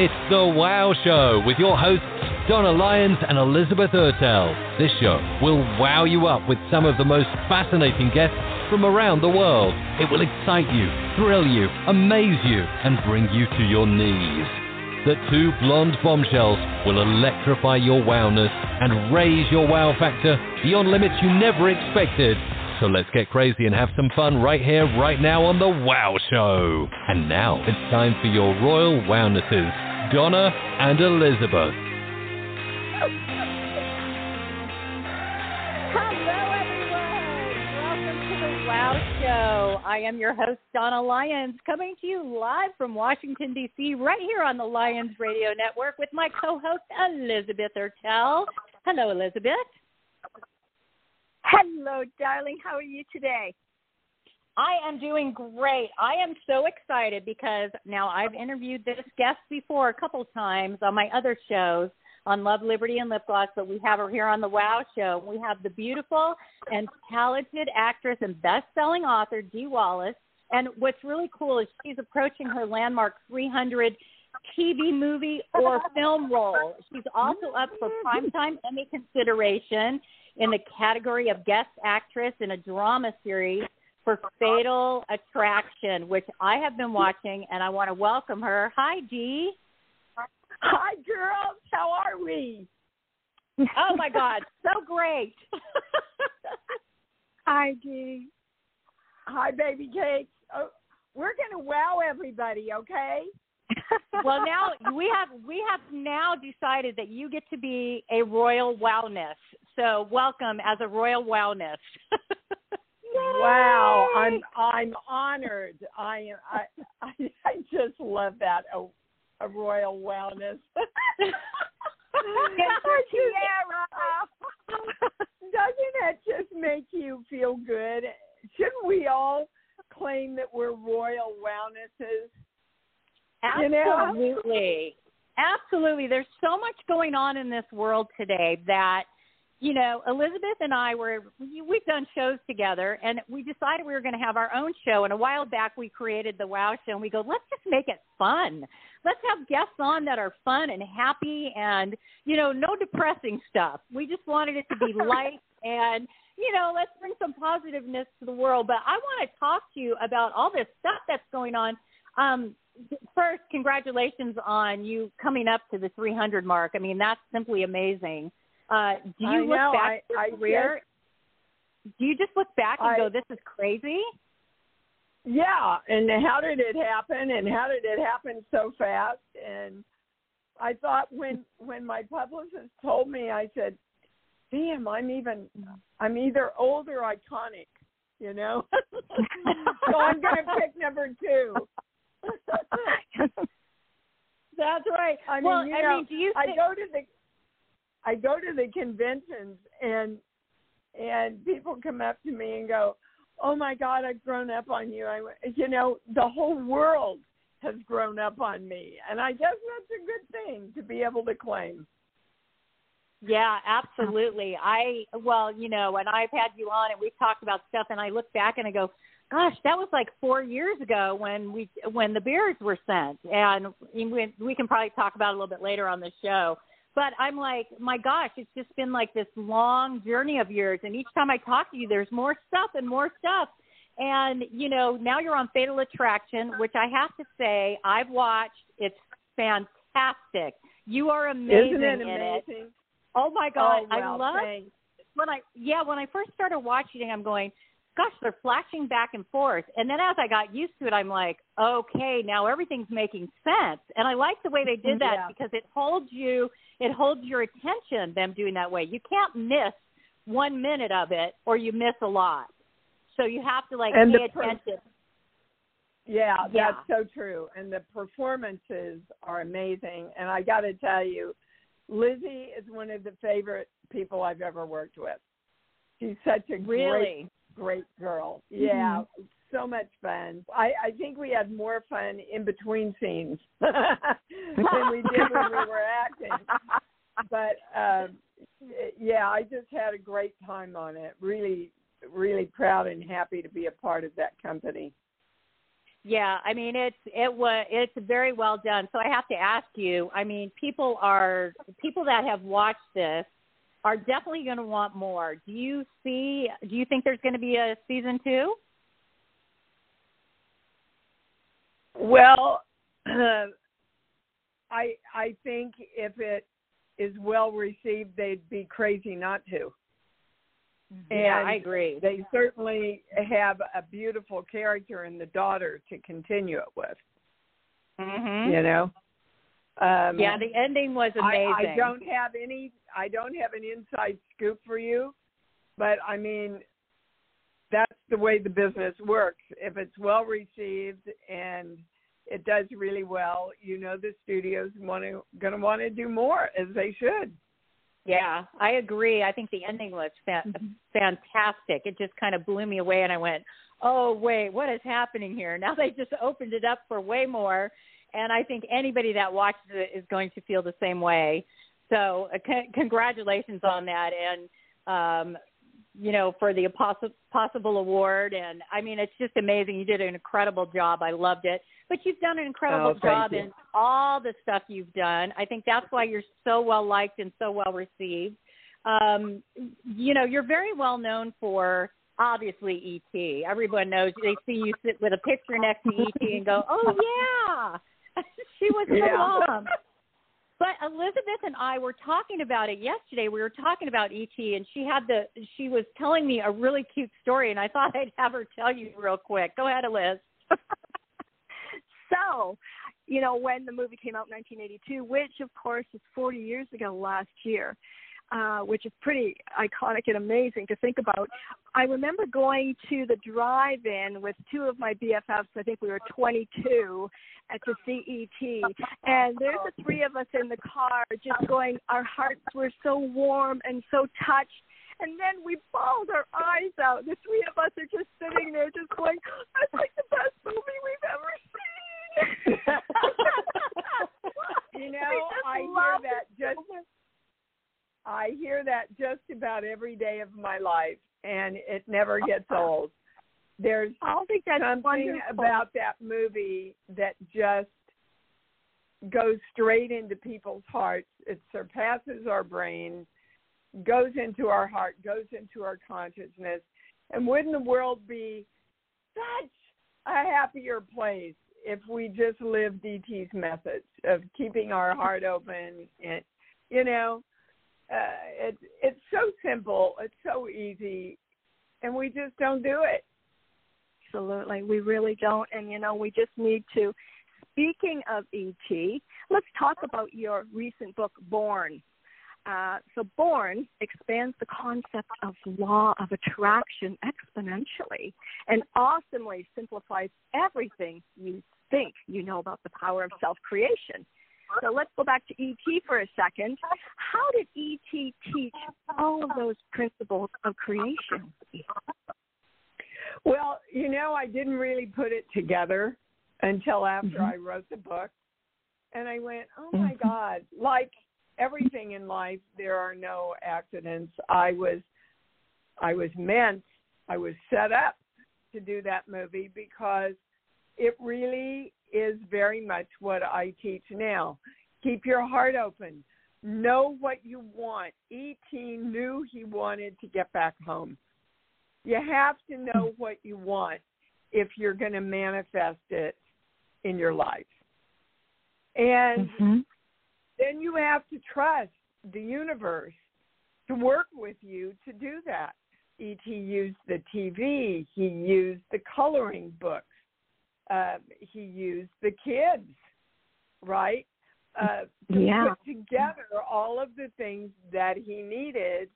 It's The Wow Show with your hosts, Donna Lyons and Elizabeth Ertel. This show will wow you up with some of the most fascinating guests from around the world. It will excite you, thrill you, amaze you, and bring you to your knees. The two blonde bombshells will electrify your wowness and raise your wow factor beyond limits you never expected. So let's get crazy and have some fun right here, right now on The Wow Show. And now it's time for your royal wownesses, Donna and Elizabeth. Hello, everyone. Welcome to The Wow Show. I am your host, Donna Lyons, coming to you live from Washington, D.C., right here on the Lyons Radio Network with my co-host, Elizabeth Ertel. Hello, Elizabeth. Hello, darling. How are you today? I am doing great. I am so excited because now I've interviewed this guest before a couple times on my other shows on Love, Liberty, and Lip Gloss, but we have her here on the Wow Show. We have the beautiful and talented actress and best-selling author Dee Wallace. And what's really cool is she's approaching her landmark 300 TV movie or film role. She's also up for primetime Emmy consideration in the category of guest actress in a drama series for Fatal Attraction, which I have been watching, and I want to welcome her. Hi, Dee. Hi, girls. How are we? Oh my God, so great. Hi, Dee. Hi, baby cakes. Oh, we're gonna wow everybody, okay? well, now we have we have now decided that you get to be a royal wowness. So welcome as a royal wowness. wow, I'm I'm honored. I am I, I just love that a, a royal wellness. Doesn't that just make you feel good? Shouldn't we all claim that we're royal wellnesses? Absolutely. Absolutely. There's so much going on in this world today that, you know, Elizabeth and I were, we've done shows together and we decided we were going to have our own show. And a while back we created the Wow Show and we go, let's just make it fun. Let's have guests on that are fun and happy and, you know, no depressing stuff. We just wanted it to be light and, you know, let's bring some positiveness to the world. But I want to talk to you about all this stuff that's going on. Um, first, congratulations on you coming up to the 300 mark. I mean, that's simply amazing. Uh, do you I look know. back I, at your I career? do you just look back and I- go, "This is crazy"? Yeah, and how did it happen? And how did it happen so fast? And I thought when when my publicist told me, I said, "Damn, I'm even I'm either old or iconic." You know, so I'm gonna pick number two. That's right. I mean, well, you I know, mean, do you I think? go to the I go to the conventions and and people come up to me and go, "Oh my God, I've grown up on you." I, you know, the whole world has grown up on me, and I guess that's a good thing to be able to claim. Yeah, absolutely. I well, you know, and I've had you on and we've talked about stuff, and I look back and I go, "Gosh, that was like four years ago when we when the beers were sent," and we, we can probably talk about it a little bit later on the show. But I'm like, my gosh, it's just been like this long journey of yours, and each time I talk to you, there's more stuff and more stuff. And you know, now you're on Fatal Attraction, which I have to say I've watched. It's fantastic. You are amazing Isn't it in it. Oh my oh, god, oh, well, I love thanks. when I yeah when I first started watching I'm going, gosh, they're flashing back and forth. And then as I got used to it, I'm like, okay, now everything's making sense. And I like the way they did that Yeah. because it holds you, it holds your attention. Them doing that way, you can't miss one minute of it, or you miss a lot. So you have to like And pay per- attention. Yeah, Yeah. that's so true. And the performances are amazing. And I got to tell you, Lizzie is one of the favorite people I've ever worked with. She's such a great, Really, great girl. Mm-hmm. Yeah, so much fun. I, I think we had more fun in between scenes than we did when we were acting. But um, yeah, I just had a great time on it. Really, really proud and happy to be a part of that company. Yeah, I mean it's it was it's very well done. So I have to ask you. I mean, people are people that have watched this are definitely going to want more. Do you see? Do you think there's going to be a season two? Well, uh, I I think if it is well received, they'd be crazy not to. Mm-hmm. Yeah, I agree. They certainly have a beautiful character in the daughter to continue it with. Mm-hmm. You know. Um, yeah, the ending was amazing. I, I don't have any. I don't have an inside scoop for you, but I mean, the way the business works. If it's well received and it does really well, you know the studios want to going to want to do more as they should. Yeah, I agree. I think the ending was fa- mm-hmm. fantastic. It just kind of blew me away, and I went, "Oh wait, what is happening here?" Now they just opened it up for way more, and I think anybody that watches it is going to feel the same way. So, uh, c- congratulations on that, and um, you know, for the possible possible award. And I mean, it's just amazing. You did an incredible job. I loved it. But you've done an incredible oh, job you. in all the stuff you've done. I think that's why you're so well liked and so well received. Um, you know, you're very well known for obviously ET. Everyone knows they see you sit with a picture next to ET and go, "Oh yeah, she was the yeah. mom." But Elizabeth and I were talking about it yesterday. We were talking about ET, and she had the she was telling me a really cute story, and I thought I'd have her tell you real quick. Go ahead, Liz. so, you know, when the movie came out in 1982, which of course is 40 years ago last year, uh, which is pretty iconic and amazing to think about. I remember going to the drive-in with two of my BFFs. I think we were 22 at the CET, and there's the three of us in the car, just going. Our hearts were so warm and so touched. And then we bawled our eyes out. The three of us are just sitting there, just going, "That's like the best movie we've ever seen." you know, I hear that just I hear that just about every day of my life, and it never oh, gets old. There's I think that's something wonderful. about that movie that just goes straight into people's hearts. It surpasses our brain, goes into our heart, goes into our consciousness. And wouldn't the world be such a happier place if we just lived ET's message of keeping our heart open and you know it's it's so simple, it's so easy, and we just don't do it. Absolutely, we really don't, and you know we just need to. Speaking of ET, let's talk about your recent book, Born. Uh, so, Born expands the concept of law of attraction exponentially and awesomely simplifies everything you think you know about the power of self creation. So let's go back to ET for a second. How did ET teach all of those principles of creation? Well, you know, I didn't really put it together until after mm-hmm. I wrote the book. And I went, oh my mm-hmm. God, like everything in life, there are no accidents. I was, I was meant, I was set up to do that movie because it really is very much what I teach now. Keep your heart open. Know what you want. E.T. knew he wanted to get back home. You have to know what you want if you're going to manifest it in your life. And mm-hmm. then you have to trust the universe to work with you to do that. E.T. used the TV, he used the coloring books, uh, he used the kids, right? Uh, to yeah. put together all of the things that he needed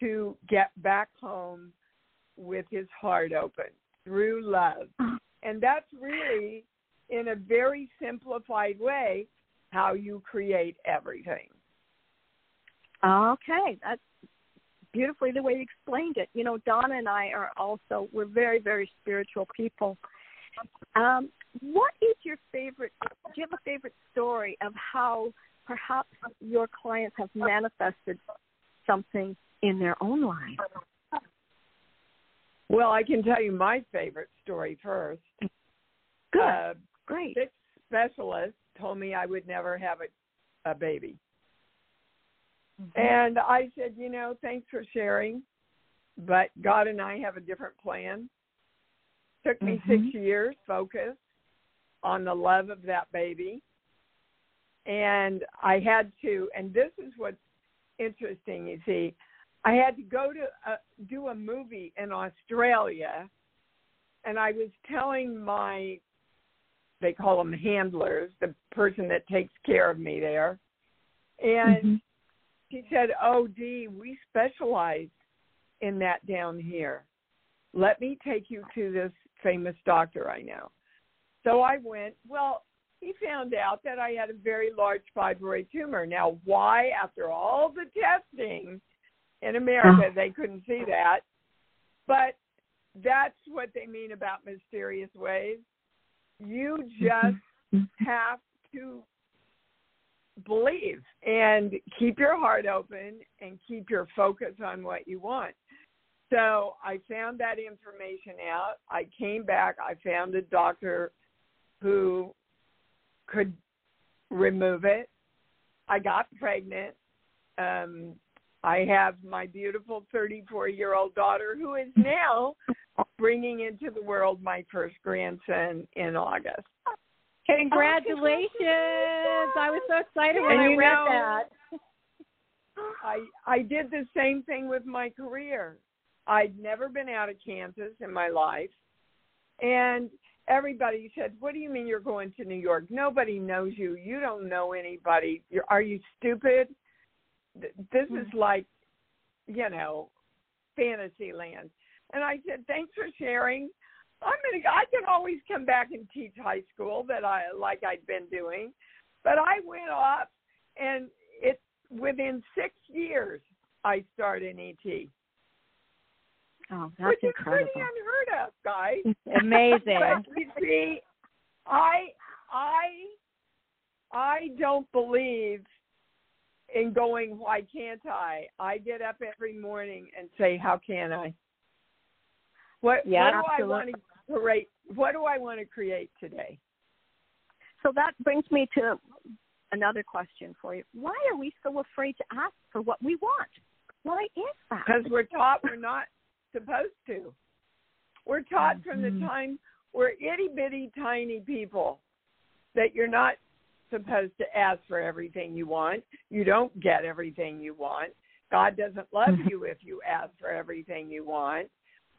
to get back home with his heart open through love. And that's really, in a very simplified way, how you create everything. Okay, that's beautifully the way you explained it. You know, Donna and I are also we're very very spiritual people, um, what is your favorite? Do you have a favorite story of how perhaps your clients have manifested something in their own lives? Well, I can tell you my favorite story first. Good. uh, Great. six specialists told me I would never have a, a baby. Mm-hmm. And I said, you know, thanks for sharing, but God and I have a different plan. Took me Mhm. six years focused on the love of that baby. And I had to, and this is what's interesting, you see, I had to go to uh, do a movie in Australia, and I was telling my, they call them handlers, the person that takes care of me there, and Mhm. she said, "Oh, Dee, we specialize in that down here. Let me take you to this famous doctor I know." So I went. Well, he found out that I had a very large fibroid tumor. Now, why, after all the testing in America, mm. they couldn't see that? But that's what they mean about mysterious ways. You just mm-hmm. have to believe and keep your heart open and keep your focus on what you want. So I found that information out. I came back. I found a doctor who could remove it. I got pregnant. Um, I have my beautiful 34 year old daughter who is now bringing into the world my first grandson in August. Congratulations! I was so excited when And I you read know- that. I I did the same thing with my career. I'd never been out of Kansas in my life, and everybody said, "What do you mean you're going to New York? Nobody knows you. You don't know anybody. You're, are you stupid? This is mm-hmm. like, you know, fantasy land." And I said, "Thanks for sharing. I'm gonna. I can always come back and teach high school that I like I'd been doing, but I went off, and it within six years I started an ET, Oh, that's which is pretty unheard of, guys. Amazing. You see, I I I don't believe in going. Why can't I? I get up every morning and say, how can I? What, Yeah, what do I want to create? What do I want to create today? So that brings me to another question for you. Why are we so afraid to ask for what we want? Why is that? because we're taught we're not supposed to. We're taught from the Mhm. time we're itty bitty tiny people that you're not supposed to ask for everything you want. You don't get everything you want. God doesn't love you if you ask for everything you want.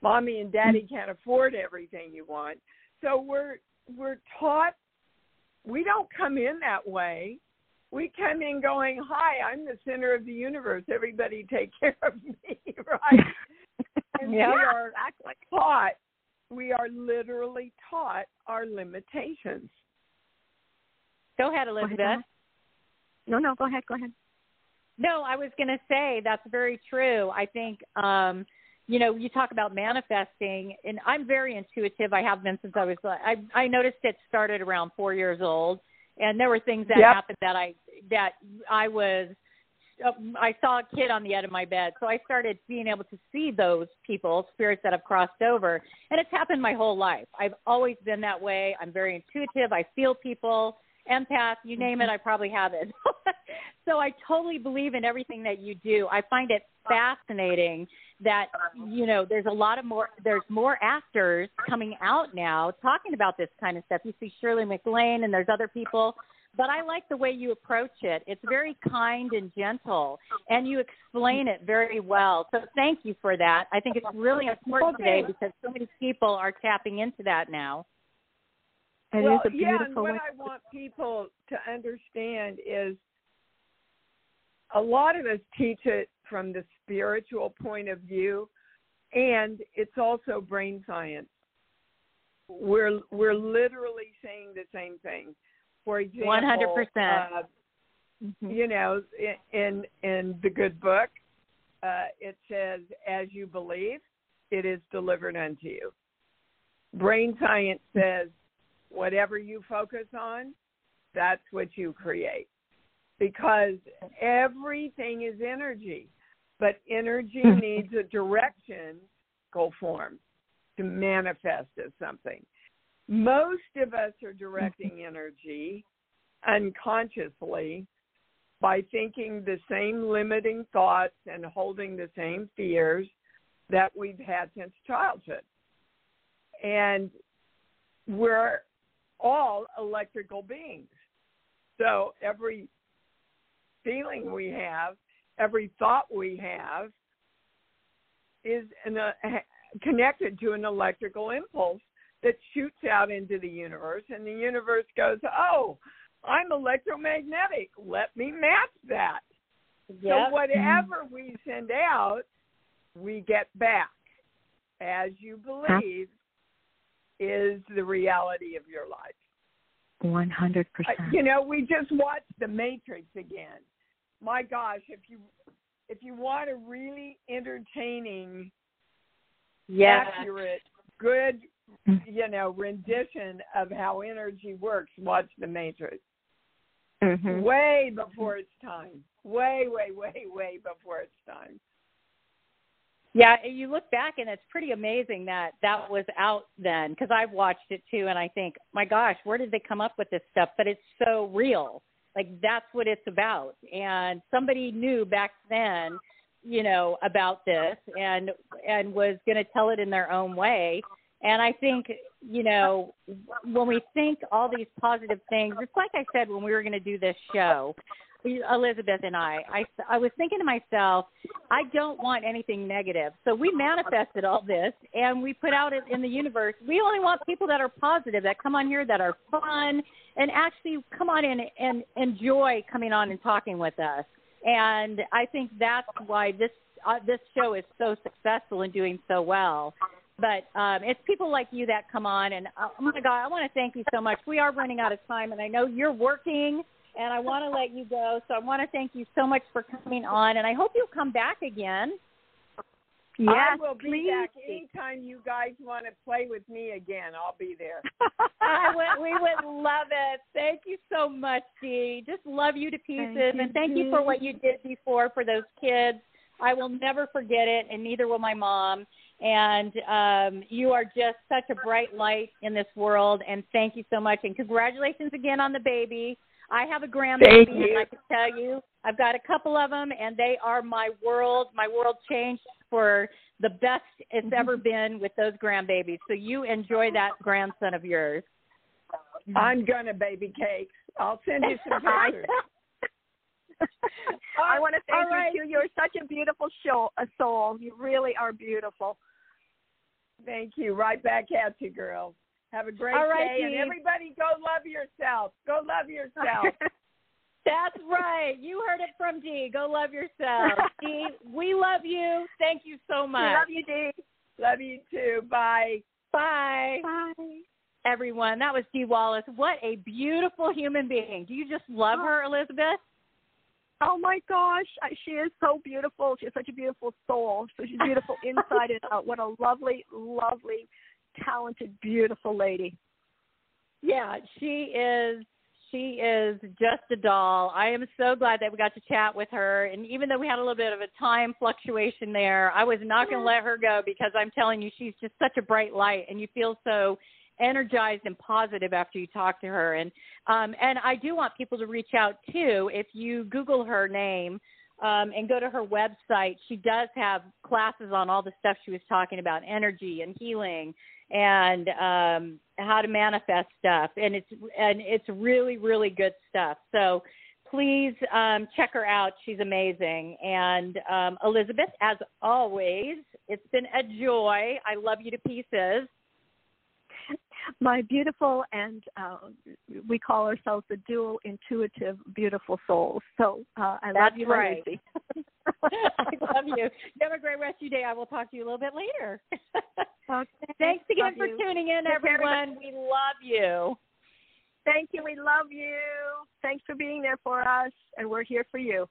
Mommy and daddy can't afford everything you want. So we're we're taught we don't come in that way. We come in going, Hi, I'm the center of the universe. Everybody take care of me, right? And Yeah. we are exactly. taught, we are literally taught our limitations. Go ahead, Go ahead, Elizabeth. No, no, go ahead, go ahead. No, I was going to say that's very true. I think, um, you know, you talk about manifesting, and I'm very intuitive. I have been since I was. I I noticed it started around four years old, and there were things that Yep. happened that I that I was. Uh, I saw a kid on the edge of my bed, so I started being able to see those people, spirits that have crossed over, and it's happened my whole life. I've always been that way. I'm very intuitive. I feel people, empath, you name it, I probably have it. so I totally believe in everything that you do. I find it fascinating that you know there's a lot of more there's more actors coming out now talking about this kind of stuff. You see Shirley MacLaine and there's other people, but I like the way you approach it. It's very kind and gentle, and you explain it very well. So thank you for that. I think it's really important today because so many people are tapping into that now. And It is well, a yeah, and what way. I want people to understand is a lot of us teach it from the spiritual point of view, and it's also brain science. We're we're literally saying the same thing. For example, 100%. uh, Mhm. you know, in in, in the good book, uh, it says, "As you believe, it is delivered unto you." Brain science says, whatever you focus on, that's what you create, because everything is energy, but energy needs a direction, go form, to manifest as something. Most of us are directing energy unconsciously by thinking the same limiting thoughts and holding the same fears that we've had since childhood. And we're all electrical beings. So every feeling we have, every thought we have is an, uh, connected to an electrical impulse that shoots out into the universe, and the universe goes, Oh, I'm electromagnetic. Let me match that. Yep. So whatever we send out, we get back as you believe is the reality of your life. 100%. You know, we just watched The Matrix again. My gosh, if you if you want a really entertaining, yes. accurate, good. You know, rendition of how energy works, watch The Matrix. Mm-hmm. Way before its time. Way, way, way, way before its time. Yeah, you look back and it's pretty amazing that that was out then because I've watched it too and I think, my gosh, where did they come up with this stuff? But it's so real. Like that's what it's about. And somebody knew back then, you know, about this and and was going to tell it in their own way. And I think, you know, when we think all these positive things, it's like I said when we were going to do this show, Elizabeth and I, I, I was thinking to myself, I don't want anything negative. So we manifested all this and we put out it in the universe. We only want people that are positive, that come on here, that are fun, and actually come on in and enjoy coming on and talking with us. And I think that's why this uh, this show is so successful and doing so well. But um, it's people like you that come on, and uh, oh my God, I want to thank you so much. We are running out of time, and I know you're working and I want to let you go. So I want to thank you so much for coming on, and I hope you'll come back again. Yes, I will be please. back anytime you guys want to play with me again. I'll be there. I would, we would love it. Thank you so much, Dee. Just love you to pieces, thank and thank you for what you did before for those kids. I will never forget it, and neither will my mom. And um, you are just such a bright light in this world. And thank you so much. And congratulations again on the baby. I have a grandbaby, and I can tell you, I've got a couple of them, and they are my world. My world changed for the best it's mm-hmm. ever been with those grandbabies. So you enjoy that grandson of yours. I'm gonna baby cakes. I'll send you some pictures. I want to thank right. you too. You're such a beautiful show, a soul. You really are beautiful. Thank you. Right back at you, girls. Have a great All right, day, and everybody go love yourself. Go love yourself. That's right. You heard it from Dee. Go love yourself. Dee, we love you. Thank you so much. We love you, Dee. Love you too. Bye. Bye. Bye. Everyone, that was Dee Wallace. What a beautiful human being. Do you just love oh. her, Elizabeth? Oh my gosh, she is so beautiful. She has such a beautiful soul. So she's beautiful inside and out. What a lovely, lovely talented, beautiful lady. Yeah, she is. She is just a doll. I am so glad that we got to chat with her. And even though we had a little bit of a time fluctuation there, I was not going to let her go because I'm telling you, she's just such a bright light, and you feel so energized and positive after you talk to her. And um, and I do want people to reach out too. If you Google her name, um, and go to her website. She does have classes on all the stuff she was talking about, energy and healing and um, how to manifest stuff, and it's and it's really really good stuff. So please um, check her out. She's amazing. And um, Elizabeth, as always, it's been a joy. I love you to pieces my beautiful and uh, we call ourselves the dual intuitive beautiful souls. So uh, I That's love you, right. I love you. You have a great rest of your day. I will talk to you a little bit later. okay. Thanks again love for you. tuning in, everyone. We love you. Thank you. We love you. Thanks for being there for us, and we're here for you.